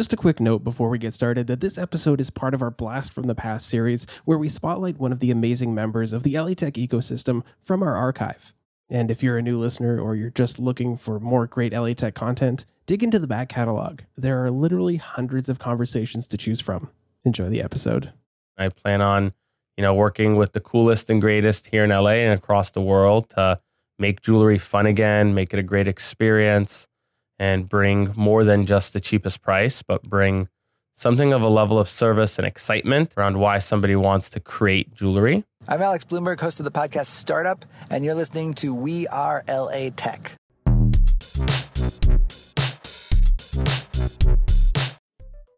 Just a quick note before we get started that this episode is part of our Blast from the Past series, where we spotlight one of the amazing members of the LA Tech ecosystem from our archive. And if you're a new listener or you're just looking for more great LA Tech content, dig into the back catalog. There are literally hundreds of conversations to choose from. Enjoy the episode. I plan on, you know, working with the coolest and greatest here in LA and across the world to make jewelry fun again, make it a great experience, and bring more than just the cheapest price, but bring something of a level of service and excitement around why somebody wants to create jewelry. I'm Alex Blumberg, host of the podcast Startup, and you're listening to We Are LA Tech.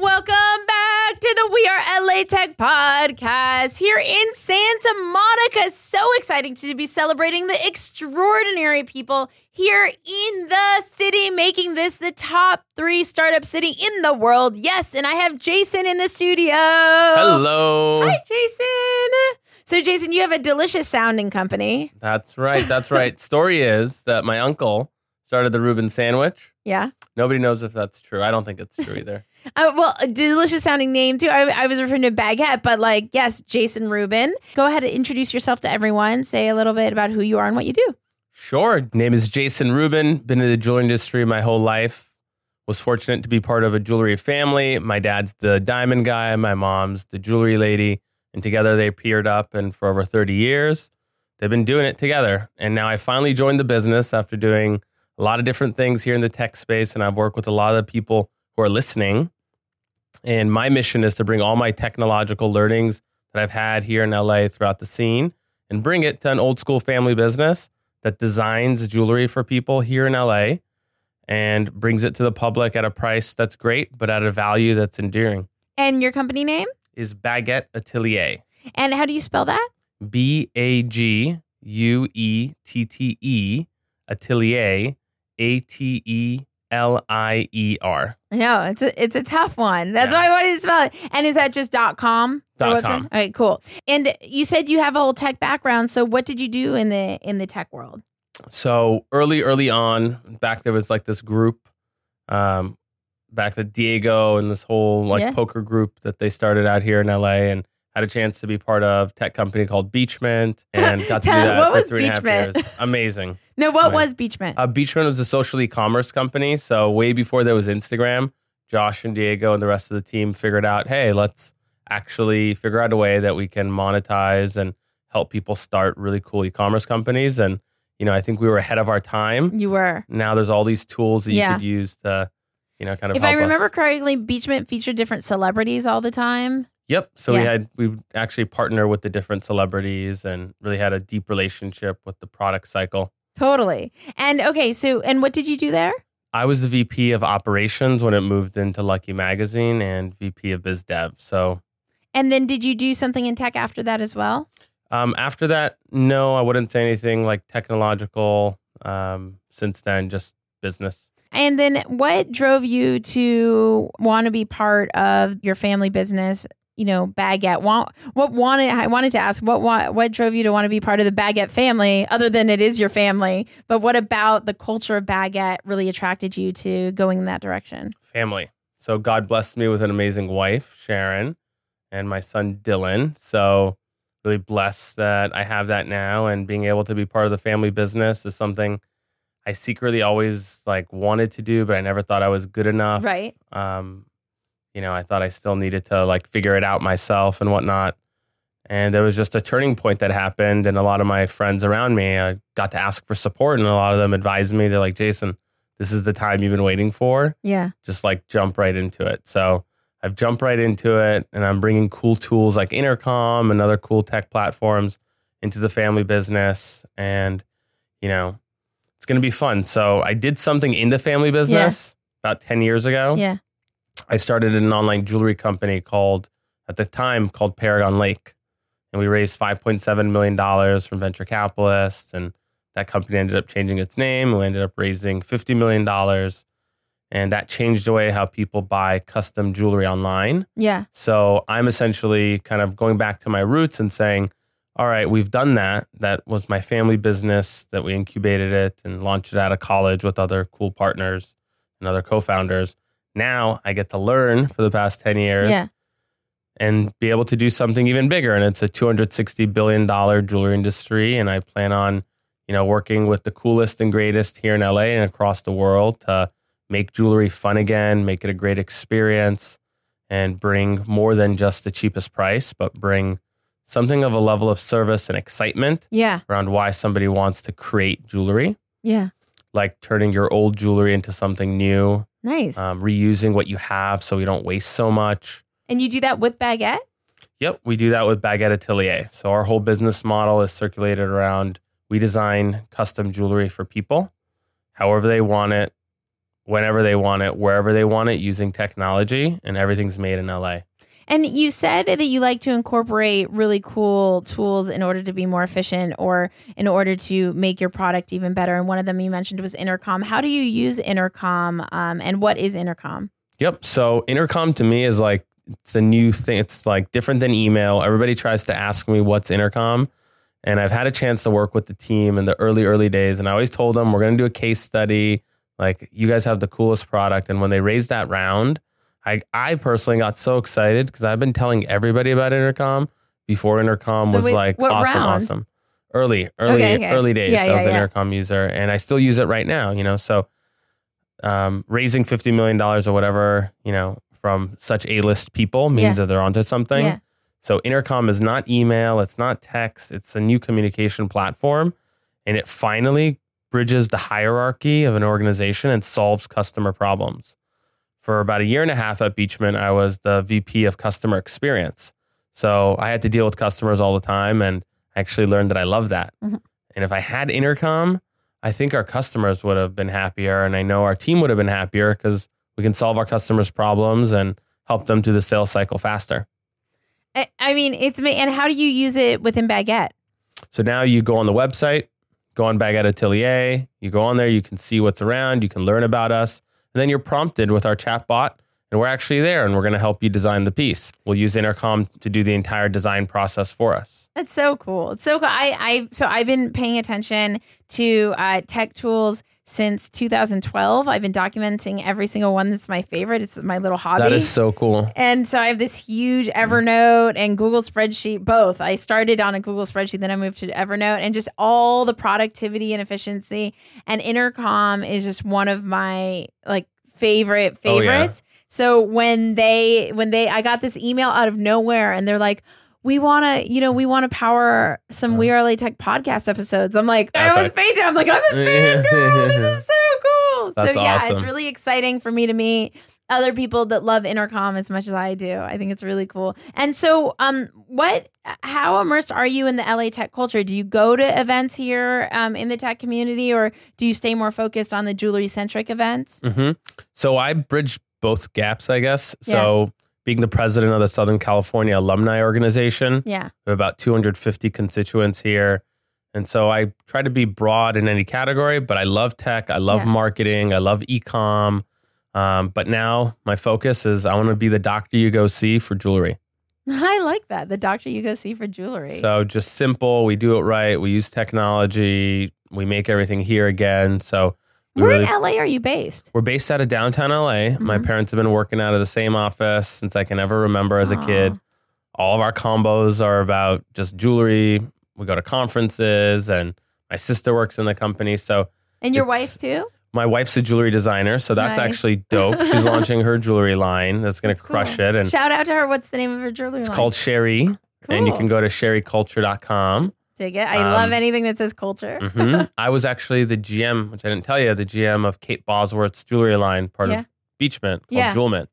Welcome back to the We Are LA Tech podcast here in Santa Monica. So exciting to be celebrating the extraordinary people here in the city, making this the top three startup city in the world. Yes, and I have Jason in the studio. Hello. Hi, Jason. So, Jason, you have a delicious sounding company. That's right. That's right. Story is that my uncle started the Reuben sandwich. Yeah. Nobody knows if that's true. I don't think it's true either. Uh, well, delicious sounding name too. I, I was referring to Baguette, but like, yes, Jason Rubin. Go ahead and introduce yourself to everyone. Say a little bit about who you are and what you do. Sure. Name is Jason Rubin. Been in the jewelry industry my whole life. Was fortunate to be part of a jewelry family. My dad's the diamond guy. My mom's the jewelry lady. And together they peered up. And for over 30 years, they've been doing it together. And now I finally joined the business after doing a lot of different things here in the tech space. And I've worked with a lot of people who are listening. And my mission is to bring all my technological learnings that I've had here in LA throughout the scene and bring it to an old school family business that designs jewelry for people here in LA and brings it to the public at a price that's great, but at a value that's endearing. And your company name? Is Baguette Atelier. And how do you spell that? B A G U E T T E Atelier A T E L I E R. No, it's a it's a tough one. That's Yeah. why I wanted to spell it. And is that just dot com? Dot com. All right, cool. And you said you have a whole tech background. So what did you do in the in the tech world? So early, early on, back there was like this group, um, back the Diego and this whole like Yeah. poker group that they started out here in LA and had a chance to be part of tech company called Beachmint and got to do that what for was three and a half years. Amazing. No, what was Beachmint? Uh, Beachmint was a social e-commerce company. So way before there was Instagram, Josh and Diego and the rest of the team figured out, hey, let's actually figure out a way that we can monetize and help people start really cool e-commerce companies. And you know, I think we were ahead of our time. you were. Now there's all these tools that you Yeah. could use to, you know, kind of. If I help us. remember correctly, Beachmint featured different celebrities all the time. Yep. So we had we actually partner with the different celebrities and really had a deep relationship with the product cycle. Totally. And okay, so and what did you do there? I was the VP of operations when it moved into Lucky Magazine and VP of biz dev. So And then did you do something in tech after that as well? um, after that, no, I wouldn't say anything like technological. Um, since then, just business. And then what drove you to want to be part of your family business? You know, Baguette. What, what wanted I wanted to ask what, what what drove you to want to be part of the Baguette family, other than it is your family? But what about the culture of Baguette really attracted you to going in that direction? family. So God blessed me with an amazing wife, Sharon, and my son Dylan. So really blessed that I have that now and being able to be part of the family business is something I secretly always like wanted to do, but I never thought I was good enough. Right. Um, you know, I thought I still needed to like figure it out myself and whatnot. And there was just a turning point that happened, and a lot of my friends around me uh, got to ask for support, and a lot of them advised me. They're like, "Jason, this is the time you've been waiting for. Yeah. Just like jump right into it." So I've jumped right into it, and I'm bringing cool tools like Intercom and other cool tech platforms into the family business, and you know, it's going to be fun. So I did something in the family business about ten years ago. Yeah. I started an online jewelry company called, at the time, called Paragon Lake. And we raised $5.7 million from venture capitalists and That company ended up changing its name. We ended up raising $50 million. And that changed the way how people buy custom jewelry online. Yeah. So I'm essentially kind of going back to my roots and saying, all right, we've done that. That was my family business that we incubated it and launched it out of college with other cool partners and other co founders. Now I get to learn for the past 10 years Yeah. and be able to do something even bigger. And it's a $260 billion jewelry industry. And I plan on, you know, working with the coolest and greatest here in LA and across the world to make jewelry fun again, make it a great experience, and bring more than just the cheapest price, but bring something of a level of service and excitement Yeah. around why somebody wants to create jewelry, Yeah. like turning your old jewelry into something new, Nice. um, reusing what you have so we don't waste so much. and you do that with baguette? Yep, we do that with Baguette Atelier. So our whole business model is circulated around we design custom jewelry for people, however they want it, whenever they want it, wherever they want it, using technology, and everything's made in LA. And you said that you like to incorporate really cool tools in order to be more efficient or in order to make your product even better. And one of them you mentioned was Intercom. How do you use Intercom um, and what is Intercom? Yep. So intercom to me is like it's a new thing. It's like different than email. Everybody tries to ask me what's intercom. And I've had a chance to work with the team in the early, early days. And I always told them we're going to do a case study. Like you guys have the coolest product. And when they raised that round, I, I personally got so excited because I've been telling everybody about intercom before intercom So was wait, like awesome, round? awesome. Early, early, Okay, okay. early days. Yeah, I yeah, was an yeah. intercom user and I still use it right now, you know. So um, raising $50 million or whatever, you know, from such A-list people means that they're onto something. So intercom is not email, it's not text, it's a new communication platform. And it finally bridges the hierarchy of an organization and solves customer problems. For about a year and a half at Beachmint, I was the VP of customer experience. So I had to deal with customers all the time and I actually learned that I love that. Mhm. And if I had intercom, I think our customers would have been happier and I know our team would have been happier because we can solve our customers' problems and help them through the sales cycle faster. I, I mean, it's and how do you use it within baguette? So now you go on the website, go on Baguette Atelier, you go on there, you can see what's around, you can learn about us, and then you're prompted with our chat bot, and we're actually there and we're going to help you design the piece. We'll use Intercom to do the entire design process for us. That's so cool. It's so cool. I, I so I've been paying attention to uh, tech tools since 2012. I've been documenting every single one that's my favorite. It's my little hobby. That is so cool. And so I have this huge Evernote and Google spreadsheet, both. I started on a Google spreadsheet, then I moved to Evernote, and just all the productivity and efficiency. And Intercom is just one of my like favorite Oh, yeah. So when they when they I got this email out of nowhere and they're like, we want to, you know, we want to power some We Are LA Tech podcast episodes. I'm like, I was Uh-huh. Fainting. I'm like, I'm a fangirl. this is so cool. That's so yeah, it's really exciting for me to meet other people that love intercom as much as I do. I think it's really cool. And so, um, what, how immersed are you in the LA tech culture? Do you go to events here um, in the tech community, or do you stay more focused on the jewelry centric events? hmm So I bridge both gaps, I guess. So being the president of the Southern California Alumni Organization, Yeah, We have about 250 constituents here. And so I try to be broad in any category, but I love tech. I love Yeah. marketing. I love e-com. Um, but now my focus is I want to be the doctor you go see for jewelry. I like that. The doctor you go see for jewelry. So just simple. We do it right. We use technology. We make everything here again. So we Where really, in LA are you based? we're based out of downtown LA. My Mhm. parents have been working out of the same office since I can ever remember as a kid. all of our combos are about just jewelry. We go to conferences, and my sister works in the company. So And your wife too? my wife's a jewelry designer, so that's Nice. actually dope. She's launching her jewelry line that's going to crush cool. it, and Shout out to her. What's the name of her jewelry it's line? called Sherry. And you can go to sherryculture.com. Dig it. I um, love anything that says culture. hmm I was actually the GM, which I didn't tell you, the GM of Kate Bosworth's jewelry line, part Yeah. of Beachmint called Yeah. Jewelmint.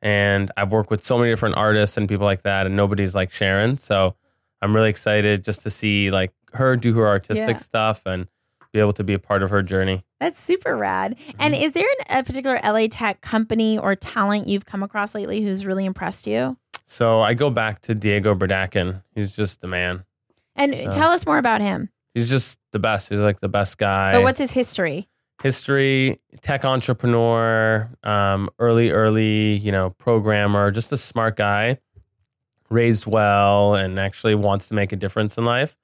And I've worked with so many different artists and people like that, and nobody's like Sharon. So I'm really excited just to see like her do her artistic Yeah. stuff and be able to be a part of her journey. That's super rad. And Mm-hmm. is there an, a particular LA tech company or talent you've come across lately who's really impressed you? So I go back to Diego Berdakin. He's just the man. And So- tell us more about him. He's just the best. He's like the best guy. But what's his history? history, tech entrepreneur, um, early, early, you know, programmer, just a smart guy, raised well, and actually wants to make a difference in life.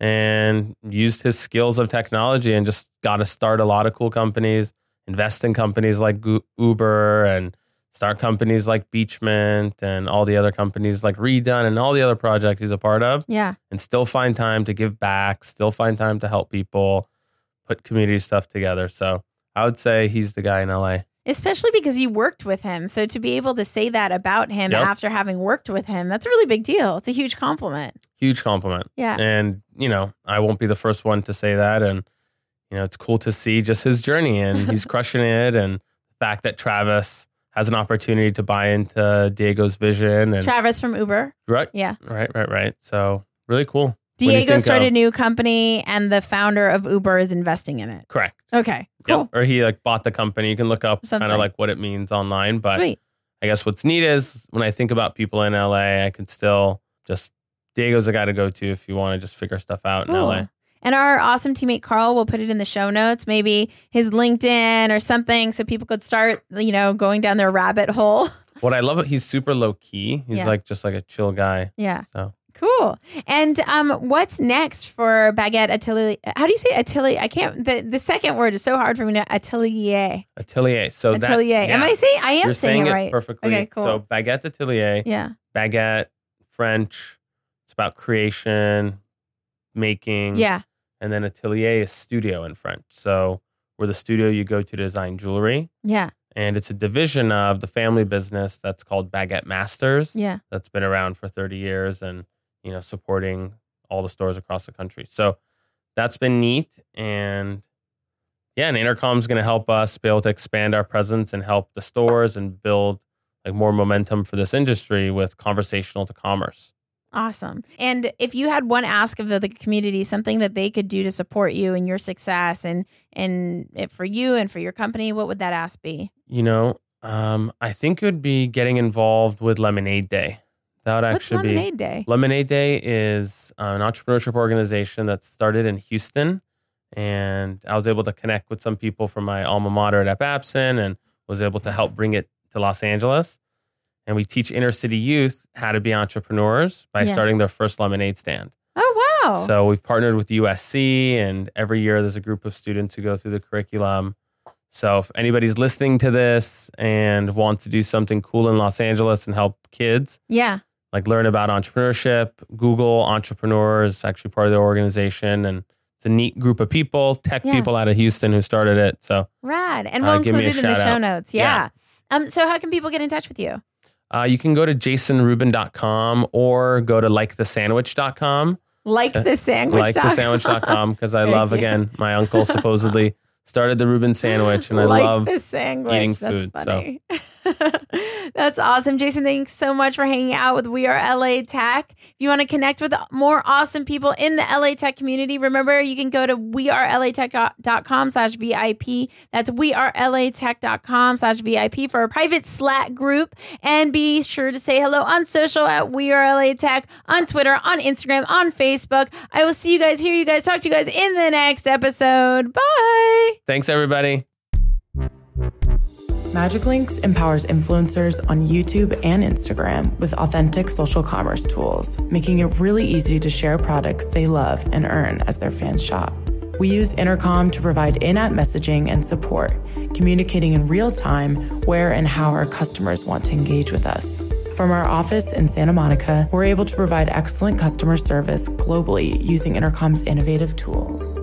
And used his skills of technology and just got to start a lot of cool companies, invest in companies like Uber and start companies like Beachmint and all the other companies like Redone and all the other projects he's a part of Yeah. and still find time to give back, still find time to help people, put community stuff together. So I would say he's the guy in LA. Especially because you worked with him. So to be able to say that about him Yep. after having worked with him, that's a really big deal. It's a huge compliment. Huge compliment. Yeah. And, you know, I won't be the first one to say that. And, you know, it's cool to see just his journey and he's crushing it. And the fact that Travis has an opportunity to buy into Diego's vision and Travis from Uber. right, Yeah. right, right, right. So really cool. Diego started of- a new company and the founder of Uber is investing in it. Correct. Okay. Cool. Yep. Or he like bought the company. You can look up kind of like what it means online. But Sweet. I guess what's neat is when I think about people in LA, I can still just Diego's a guy to go to if you want to just figure stuff out in. LA. And our awesome teammate Carl will put it in the show notes, maybe his LinkedIn or something, so people could start, you know, going down their rabbit hole. What I love, he's super low key. He's Yeah. like just like a chill guy. Yeah. So Cool. And um, what's next for Baguette Atelier? How do you say atelier? I can't. The, the second word is so hard for me to atelier. Atelier. So that- atelier. Am. I saying? I am You're saying, saying it it right. perfectly. Okay. Cool. So baguette atelier, yeah. baguette, French. It's about creation, making. Yeah. And then atelier is studio in French. So we're the studio you go to design jewelry. Yeah. and it's a division of the family business that's called Baguette Masters. Yeah. That's been around for 30 years and you know supporting all the stores across the country. So that's been neat and yeah, and Intercom's going to help us be able to expand our presence and help the stores and build like more momentum for this industry with conversational to commerce. Awesome. And if you had one ask of the, the community, something that they could do to support you and your success and and it, for you and for your company, what would that ask be? You know, um, I think it would be getting involved with Lemonade Day. That would What's actually be Lemonade Day? Lemonade Day is uh, an entrepreneurship organization that started in Houston. And I was able to connect with some people from my alma mater at Babson and was able to help bring it to Los Angeles. And we teach inner city youth how to be entrepreneurs by Yeah. starting their first lemonade stand. Oh wow. So we've partnered with USC, and every year there's a group of students who go through the curriculum. So if anybody's listening to this and wants to do something cool in Los Angeles and help kids, yeah. like learn about entrepreneurship. Google entrepreneurs, actually part of the organization, and it's a neat group of people, tech Yeah. people out of Houston who started it. So Rad. And Uh, we'll me include it in the show out. notes. Yeah. Um, so how can people get in touch with you? Uh, you can go to jasonrubin.com or go to likethesandwich.com, Like the sandwich. Like dot- likethesandwich.com, because I love, again, my uncle supposedly started the Reuben sandwich, and I like love the sandwich. eating That's food, so. funny. That's awesome. Jason, thanks so much for hanging out with We Are LA Tech. If you want to connect with more awesome people in the LA Tech community, remember you can go to wearelatech.com slash VIP. That's wearelatech.com slash VIP for a private Slack group. And be sure to say hello on social at We Are LA Tech, on Twitter, on Instagram, on Facebook. I will see you guys, hear you guys, talk to you guys in the next episode. Bye. Thanks, everybody. Magic Links empowers influencers on YouTube and Instagram with authentic social commerce tools, making it really easy to share products they love and earn as their fans shop. We use Intercom to provide in app messaging and support, communicating in real time where and how our customers want to engage with us. From our office in Santa Monica, we're able to provide excellent customer service globally using Intercom's innovative tools.